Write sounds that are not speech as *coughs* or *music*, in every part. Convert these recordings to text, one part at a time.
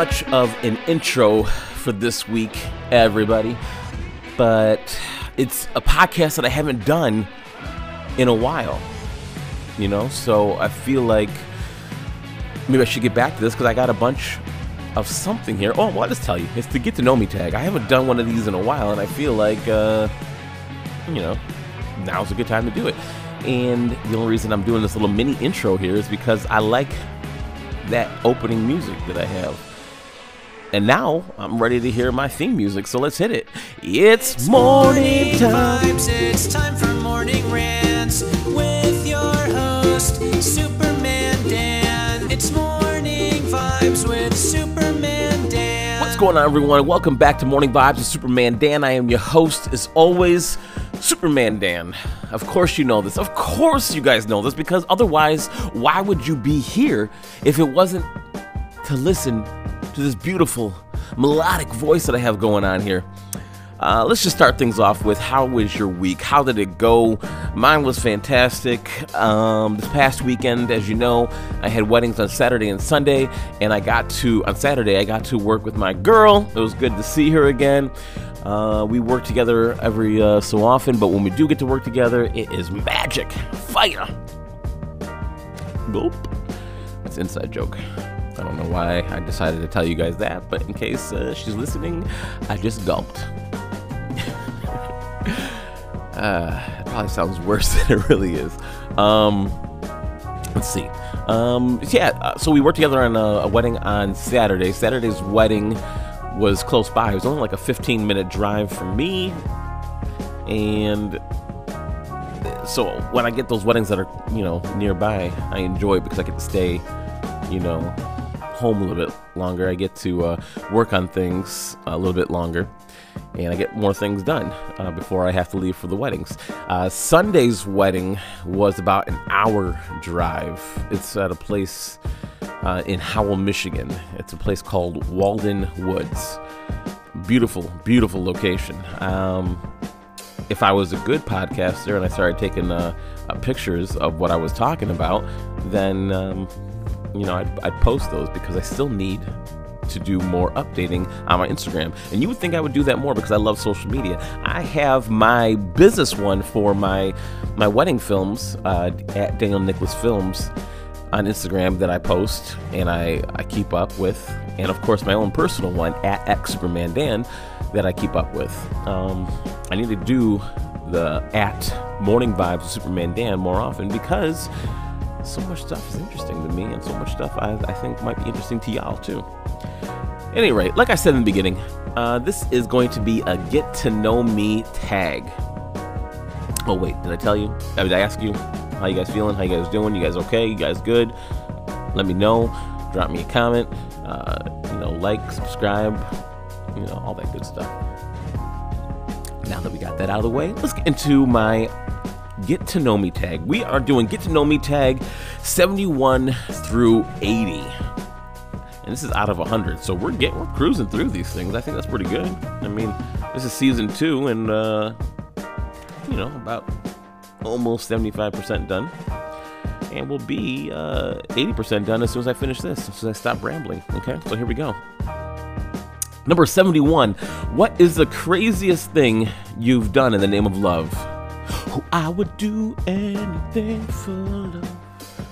much of an intro for this week, everybody, but it's a podcast that I haven't done in a while. You know, so I feel like maybe I should get back to this because I got a bunch of something here. Oh, well, I'll just tell you. It's the Get to Know Me tag. I haven't done one of these in a while, and I feel like, uh, you know, now's a good time to do it. And the only reason I'm doing this little mini intro here is because I like that opening music that I have. And now I'm ready to hear my theme music, so let's hit it. It's morning time. Vibes, it's time for morning rants with your host, Superman Dan. It's morning vibes with Superman Dan. What's going on, everyone? Welcome back to Morning Vibes with Superman Dan. I am your host, as always, Superman Dan. Of course, you know this. Of course, you guys know this because otherwise, why would you be here if it wasn't to listen to this beautiful melodic voice that I have going on here? Uh, let's just start things off with how was your week? How did it go? Mine was fantastic. Um, this past weekend, as you know, I had weddings on Saturday and Sunday, and I got to, on Saturday, I got to work with my girl. It was good to see her again. Uh, we work together every uh, so often, but when we do get to work together, it is magic. Fire! Nope. That's inside joke. I don't know why I decided to tell you guys that, but in case uh, she's listening, I just gulped. *laughs* uh, it probably sounds worse *laughs* than it really is. Um, let's see. Um, yeah, uh, so we worked together on a, a wedding on Saturday. Saturday's wedding was close by. It was only like a 15 minute drive from me. And so when I get those weddings that are, you know, nearby, I enjoy because I get to stay, you know, home a little bit longer. I get to uh, work on things a little bit longer. And I get more things done uh, before I have to leave for the weddings. Uh, Sunday's wedding was about an hour drive. It's at a place uh, in Howell, Michigan. It's a place called Walden Woods. Beautiful, beautiful location. Um, if I was a good podcaster and I started taking uh, uh, pictures of what I was talking about, then um, you know I'd, I'd post those because I still need to do more updating on my Instagram. And you would think I would do that more because I love social media. I have my business one for my my wedding films uh, at Daniel Nicholas Films on Instagram that I post and I, I keep up with, and of course my own personal one at X Superman Dan that I keep up with. Um, I need to do the at Morning Vibes Superman Dan more often because so much stuff is interesting to me, and so much stuff I, I think might be interesting to y'all too. Any rate, like I said in the beginning, uh, this is going to be a get to know me tag. Oh wait, did I tell you? Uh, Did I ask you how you guys feeling? How you guys doing? You guys okay? You guys good? Let me know. Drop me a comment. Uh, you know, like, subscribe. You know, all that good stuff. Now that we got that out of the way, let's get into my get to know me tag. We are doing get to know me tag 71 through 80. And this is out of 100. So we're getting we're cruising through these things. I think that's pretty good. I mean, this is season 2 and uh you know, about almost 75% done. And we'll be uh 80% done as soon as I finish this, as soon as I stop rambling. Okay? So here we go. Number 71. What is the craziest thing you've done in the name of love? Oh, I would do anything for love,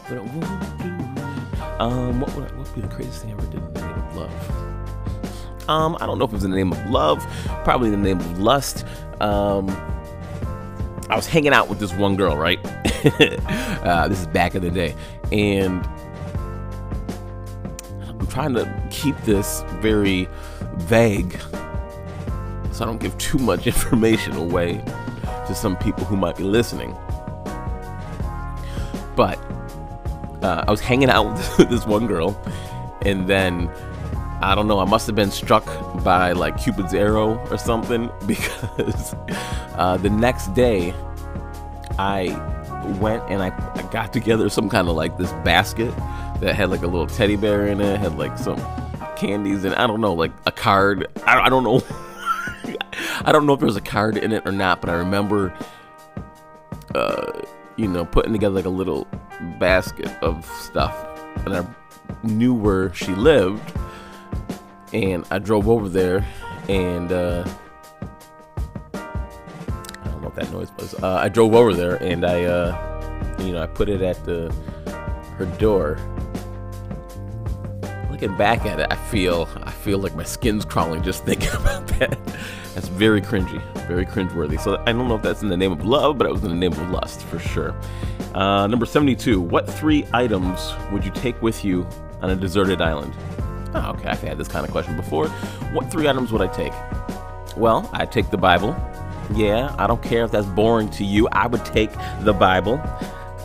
but I won't do it. Um, what would, I, what would be the craziest thing I ever did in the name of love? Um, I don't know if it was in the name of love, probably in the name of lust. Um, I was hanging out with this one girl, right? *laughs* uh, this is back in the day, and I'm trying to keep this very vague so I don't give too much *laughs* information away to some people who might be listening. But uh, I was hanging out *laughs* with this one girl, and then I don't know, I must have been struck by like Cupid's arrow or something *laughs* because uh, the next day I went and I, I got together some kind of like this basket that had like a little teddy bear in it, had like some candies and I don't know, like a card. I, I don't know. *laughs* I don't know if there was a card in it or not, but I remember, uh, you know, putting together like a little basket of stuff, and I knew where she lived, and I drove over there, and uh, I don't know what that noise was. Uh, I drove over there, and I, uh, you know, I put it at the her door. Looking back at it, I feel I feel like my skin's crawling just thinking *laughs* about that. Very cringy, very cringeworthy. So I don't know if that's in the name of love, but it was in the name of lust for sure. Uh, number 72. What three items would you take with you on a deserted island? Oh, okay, I've had this kind of question before. What three items would I take? Well, I'd take the Bible. Yeah, I don't care if that's boring to you. I would take the Bible.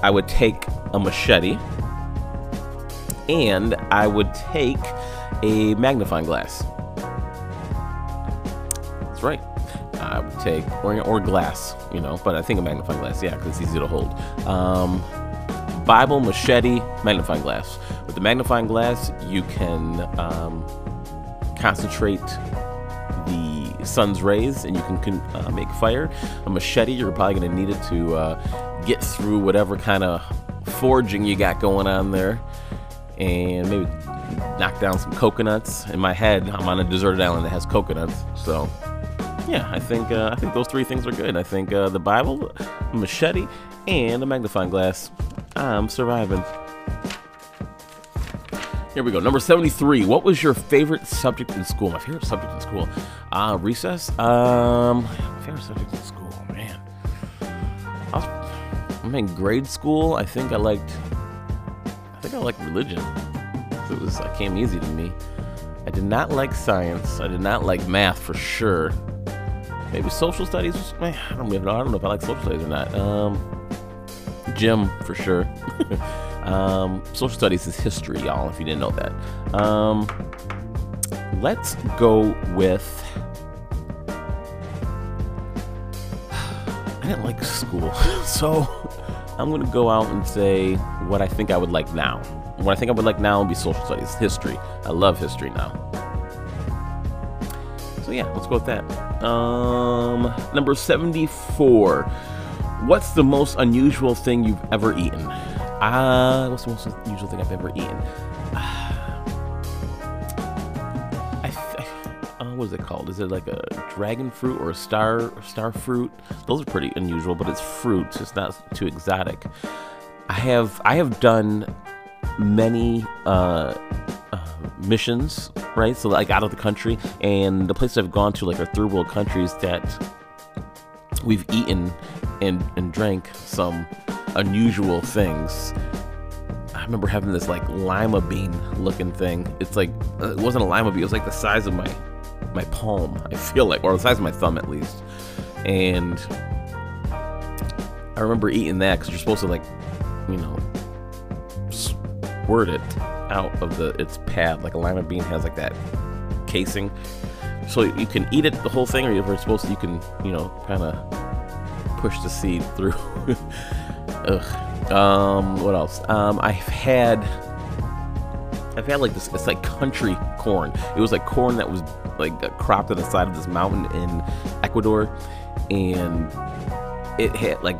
I would take a machete. And I would take a magnifying glass. Right. I would take, or, or glass, you know, but I think a magnifying glass, yeah, because it's easy to hold. Um, Bible, machete, magnifying glass. With the magnifying glass, you can um, concentrate the sun's rays and you can, can uh, make fire. A machete, you're probably going to need it to uh, get through whatever kind of forging you got going on there and maybe knock down some coconuts. In my head, I'm on a deserted island that has coconuts, so yeah, I think uh, I think those three things are good. I think uh, the Bible, machete, and a magnifying glass. I'm surviving. Here we go. Number 73. What was your favorite subject in school? My favorite subject in school? Uh, recess? Um, favorite subject in school, man. I was, I'm in grade school. I think I liked, I think I liked religion. It was, it came easy to me. I did not like science. I did not like math for sure. Maybe social studies. I don't even know. I don't know if I like social studies or not. Um, gym for sure. *laughs* um, social studies is history, y'all. If you didn't know that. Um, let's go with. *sighs* I didn't like school, *laughs* so I'm gonna go out and say what I think I would like now. What I think I would like now would be social studies, history. I love history now. Yeah, let's go with that. Um, number 74. What's the most unusual thing you've ever eaten? Uh, what's the most unusual thing I've ever eaten? I uh, what is it called? Is it like a dragon fruit or a star star fruit? Those are pretty unusual, but it's fruit. It's not too exotic. I have I have done many uh, uh, missions, right? So like out of the country, and the places I've gone to, like are third world countries that we've eaten and and drank some unusual things. I remember having this like lima bean looking thing. It's like uh, it wasn't a lima bean. It was like the size of my my palm. I feel like, or the size of my thumb at least. And I remember eating that because you're supposed to like, you know, squirt it out of the its pad. Like a lima bean has like that casing, so you can eat it the whole thing, or you're supposed to. You can, you know, kind of push the seed through. *laughs* Ugh. Um, what else? Um, I've had I've had like this. It's like country corn. It was like corn that was like cropped on the side of this mountain in Ecuador, and it had like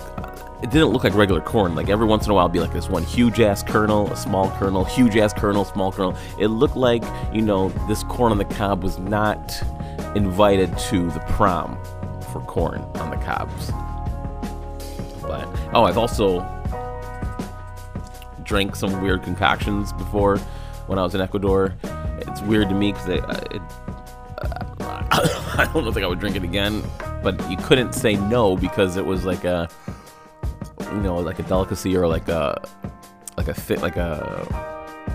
it didn't look like regular corn. Like every once in a while, it'd be like this one huge ass kernel, a small kernel, huge ass kernel, small kernel. It looked like you know this corn on the cob was not invited to the prom for corn on the cobs. But oh, I've also drank some weird concoctions before when I was in Ecuador. It's weird to me because it, *coughs* I don't think I would drink it again. But you couldn't say no because it was like a, you know, like a delicacy or like a, like a fit, like a,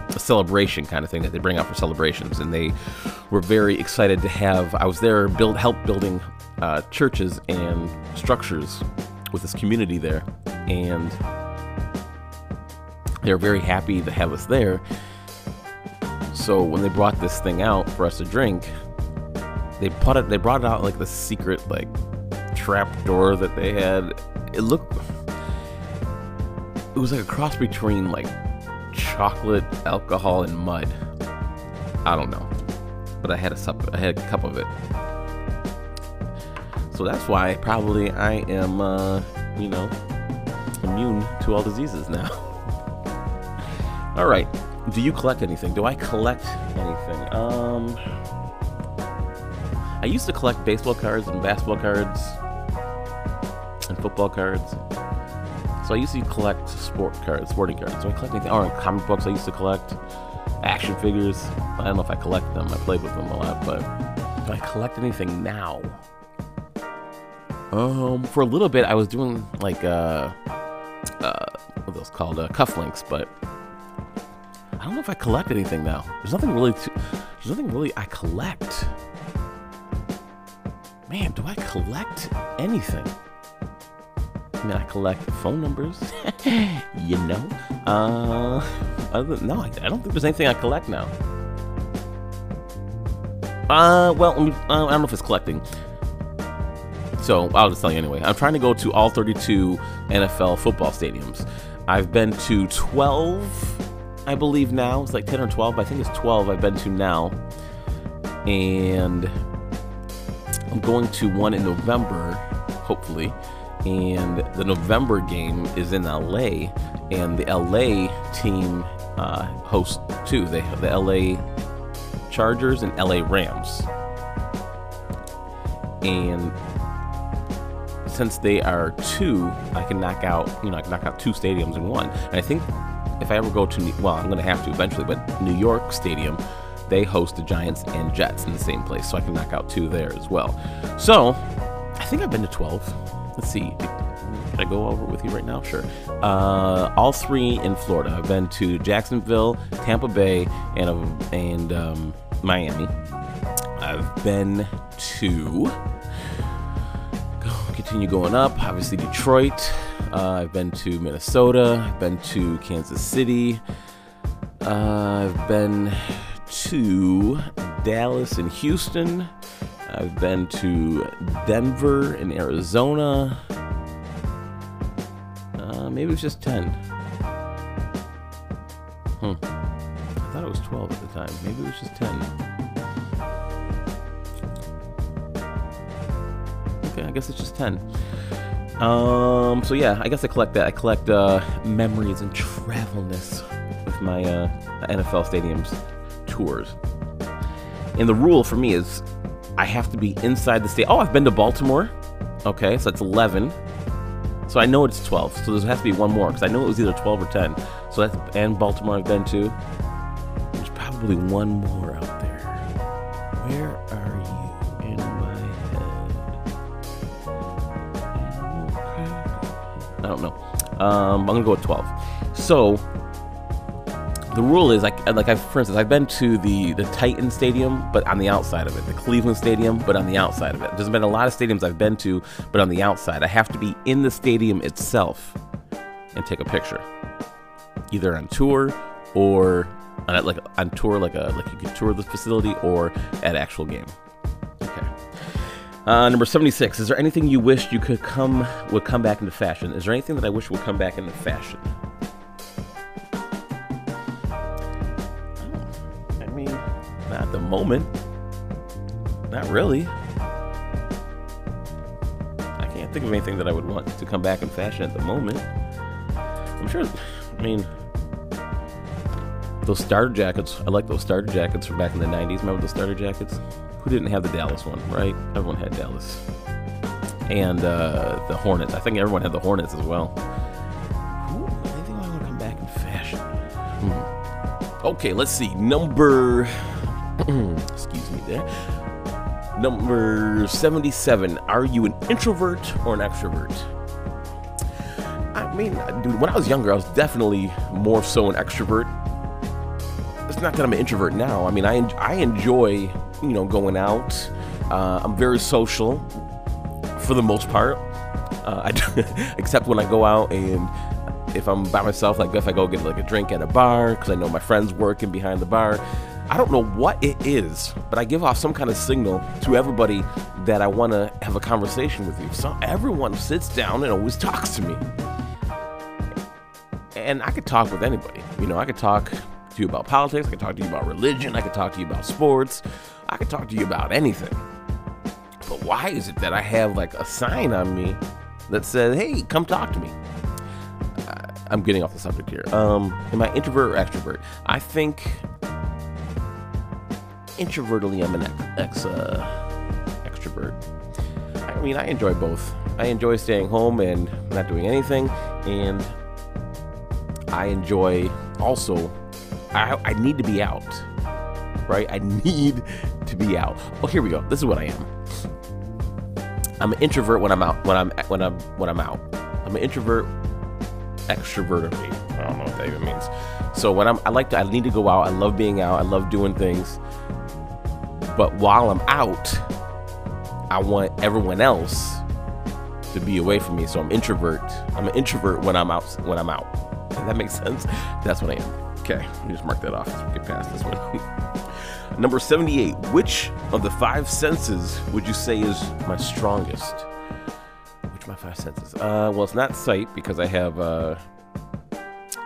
a celebration kind of thing that they bring out for celebrations. And they were very excited to have. I was there, build, help building uh, churches and structures with this community there, and they were very happy to have us there. So when they brought this thing out for us to drink, they put it. They brought it out like the secret like trap door that they had. It looked. It was like a cross between like chocolate, alcohol, and mud. I don't know, but I had a sup. I had a cup of it. So that's why probably I am, uh, you know, immune to all diseases now. *laughs* all right. do you collect anything? Do I collect anything? Um, I used to collect baseball cards and basketball cards and football cards. So I used to collect sport cards, sporting cards. Do I collect anything? Or comic books I used to collect. Action figures. I don't know if I collect them. I played with them a lot, but do I collect anything now? Um, for a little bit, I was doing like uh, uh, what those called? Uh, cufflinks, but I don't know if I collect anything now. There's nothing really. To, there's nothing really I collect. Man, do I collect anything? I mean, I collect phone numbers, *laughs* you know. Uh, other no, I, I don't think there's anything I collect now. Uh, well, me, uh, I don't know if it's collecting. So I'll just tell you anyway. I'm trying to go to all 32 NFL football stadiums. I've been to 12, I believe now. It's like 10 or 12. But I think it's 12 I've been to now. And I'm going to one in November, hopefully. And the November game is in LA, and the LA team uh, hosts two. They have the LA Chargers and LA Rams. And since they are two, I can knock out, you know, I can knock out two stadiums in one. And I think if I ever go to, well, I'm going to have to eventually, but New York Stadium, they host the Giants and Jets in the same place, so I can knock out two there as well. So I think I've been to 12. Let's see. Can I go over with you right now? Sure. Uh, all three in Florida. I've been to Jacksonville, Tampa Bay, and uh, and um, Miami. I've been to continue going up. Obviously, Detroit. Uh, I've been to Minnesota. I've been to Kansas City. Uh, I've been to Dallas and Houston. I've been to Denver and Arizona. Uh, maybe it was just 10. Hmm. I thought it was 12 at the time. Maybe it was just 10. Okay, I guess it's just 10. Um, so yeah, I guess I collect that. I collect uh, memories and travelness with my uh, NFL stadiums tours. And the rule for me is I have to be inside the state. Oh, I've been to Baltimore. Okay, so that's 11. So I know it's 12. So there has to be one more because I know it was either 12 or 10. So that's and Baltimore I've been to. There's probably one more out there. Where are you in my head? I don't know. Um, I'm gonna go with 12. So the rule is like like I for instance I've been to the the Titan Stadium but on the outside of it, the Cleveland Stadium but on the outside of it. There's been a lot of stadiums I've been to but on the outside. I have to be in the stadium itself and take a picture, either on tour or on like on tour like a like you can tour the facility or at actual game. Okay. Uh, number 76. Is there anything you wish you could come would come back into fashion? Is there anything that I wish would come back into fashion? Moment. Not really. I can't think of anything that I would want to come back in fashion at the moment. I'm sure, I mean, those starter jackets, I like those starter jackets from back in the 90s. Remember the starter jackets? Who didn't have the Dallas one, right? Everyone had Dallas. And uh, the Hornets. I think everyone had the Hornets as well. Anything I want to come back in fashion? Hmm. Okay, let's see. Number *clears throat* excuse me there. Number 77. Are you an introvert or an extrovert? I mean, dude, when I was younger, I was definitely more so an extrovert. It's not that I'm an introvert now. I mean, I, I enjoy, you know, going out. Uh, I'm very social for the most part. Uh, I, *laughs* except when I go out and if I'm by myself, like if I go get like a drink at a bar, because I know my friends working behind the bar, I don't know what it is, but I give off some kind of signal to everybody that I want to have a conversation with you. So everyone sits down and always *laughs* talks to me. And I could talk with anybody. You know, I could talk to you about politics, I could talk to you about religion, I could talk to you about sports, I could talk to you about anything. But why is it that I have like a sign on me that says, hey, come talk to me? I'm getting off the subject here. Um, am I introvert or extrovert? I think introvertedly, I'm an ex, uh, extrovert. I mean, I enjoy both. I enjoy staying home and not doing anything, and I enjoy also. I, I need to be out, right? I *laughs* need to be out. Oh, here we go. This is what I am. I'm an introvert when I'm out. When I'm when I'm when I'm out. I'm an introvert extrovertedly. I don't know what that even means. So when I'm, I like to, I need to go out. I love being out. I love doing things. But while I'm out, I want everyone else to be away from me. So I'm introvert. I'm an introvert when I'm out. When I'm out. Does that make sense? That's what I am. Okay, let me just mark that off. Let's get past this one. *laughs* Number 78. Which of the five senses would you say is my strongest? Which of my five senses? Uh, well, it's not sight because I have uh,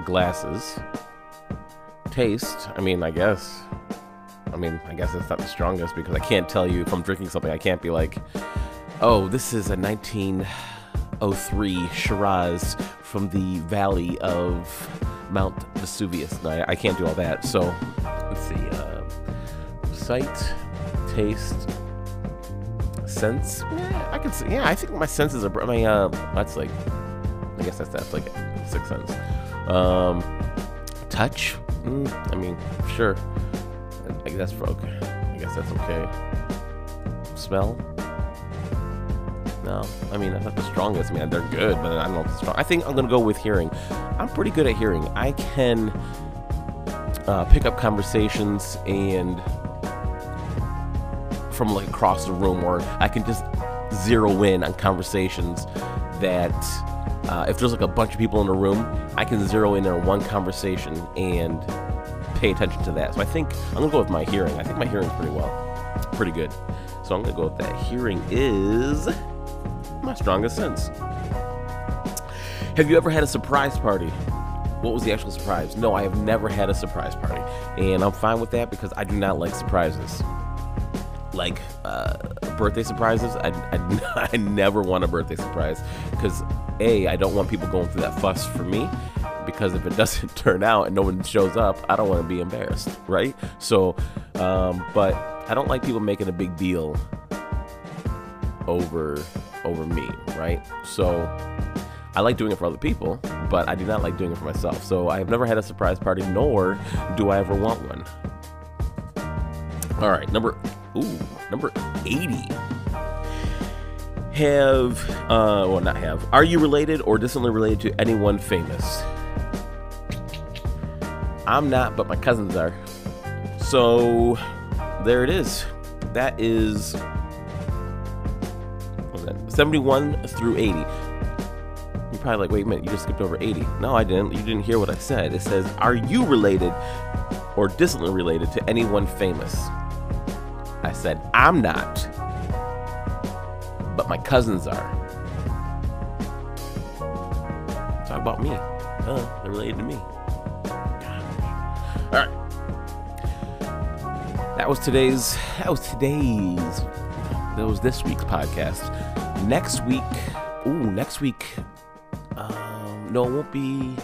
glasses. Taste. I mean, I guess. I mean, I guess it's not the strongest because I can't tell you if I'm drinking something. I can't be like, oh, this is a 1903 Shiraz from the valley of Mount Vesuvius. I, I can't do all that. So, let's see. Uh, sight, taste, sense. Yeah, I see. Yeah, I think my senses are. Mean, uh, that's like. I guess that's that's like six sense. Um, touch. Mm, I mean, sure. That's okay. I guess that's okay. Smell. No, I mean that's not the strongest. I mean they're good, but I don't know if it's strong. I think I'm gonna go with hearing. I'm pretty good at hearing. I can uh, pick up conversations and from like across the room, or I can just zero in on conversations that uh, if there's like a bunch of people in a room, I can zero in on one conversation and pay attention to that. So I think I'm gonna go with my hearing. I think my hearing's pretty well, pretty good. So I'm gonna go with that. Hearing is my strongest sense. Have you ever had a surprise party? What was the actual surprise? No, I have never had a surprise party, and I'm fine with that because I do not like surprises. Like uh, birthday surprises, I, I, *laughs* I never want a birthday surprise because a I don't want people going through that fuss for me because if it *laughs* doesn't turn out and no one shows up, I don't want to be embarrassed, right? So, um, but I don't like people making a big deal over over me, right? So I like doing it for other people, but I do not like doing it for myself. So I have never had a surprise party, nor do I ever want one. All right, number ooh, number 80. Have uh well not have. Are you related or distantly related to anyone famous? I'm not, but my cousins are. So there it is. That is that 71 through 80. You're probably like, wait a minute, you just skipped over 80. No, I didn't. You didn't hear what I said. It says, Are you related or distantly related to anyone famous? I said, I'm not, but my cousins are. Talk about me. They're related to me. Was today's. That was today's. That was this week's podcast. Next week. Ooh, next week. Um, no, it won't be.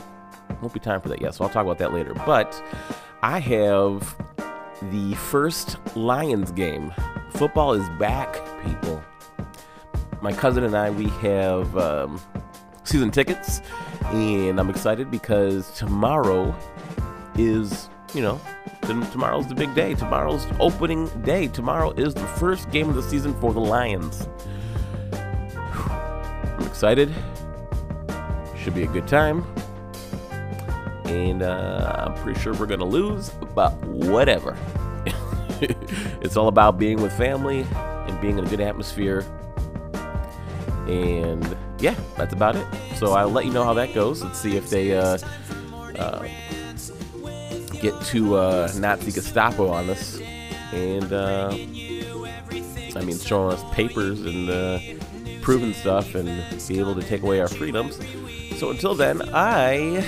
Won't be time for that yet. So I'll talk about that later. But I have the first Lions game. Football is back, people. My cousin and I, we have um, season tickets, and I'm excited because tomorrow is, you know, tomorrow's the big day. Tomorrow's opening day. Tomorrow is the first game of the season for the Lions. I'm excited. Should be a good time. And uh, I'm pretty sure we're going to lose, but whatever. *laughs* it's all about being with family and being in a good atmosphere. And yeah, that's about it. So I'll let you know how that goes. Let's see if they uh, uh, get to uh, Nazi Gestapo on us. And uh, I mean, showing us papers and uh, proving stuff and be able to take away our freedoms. So until then, I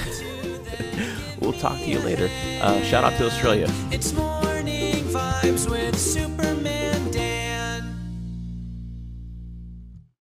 *laughs* will talk to you later. Uh, shout out to Australia.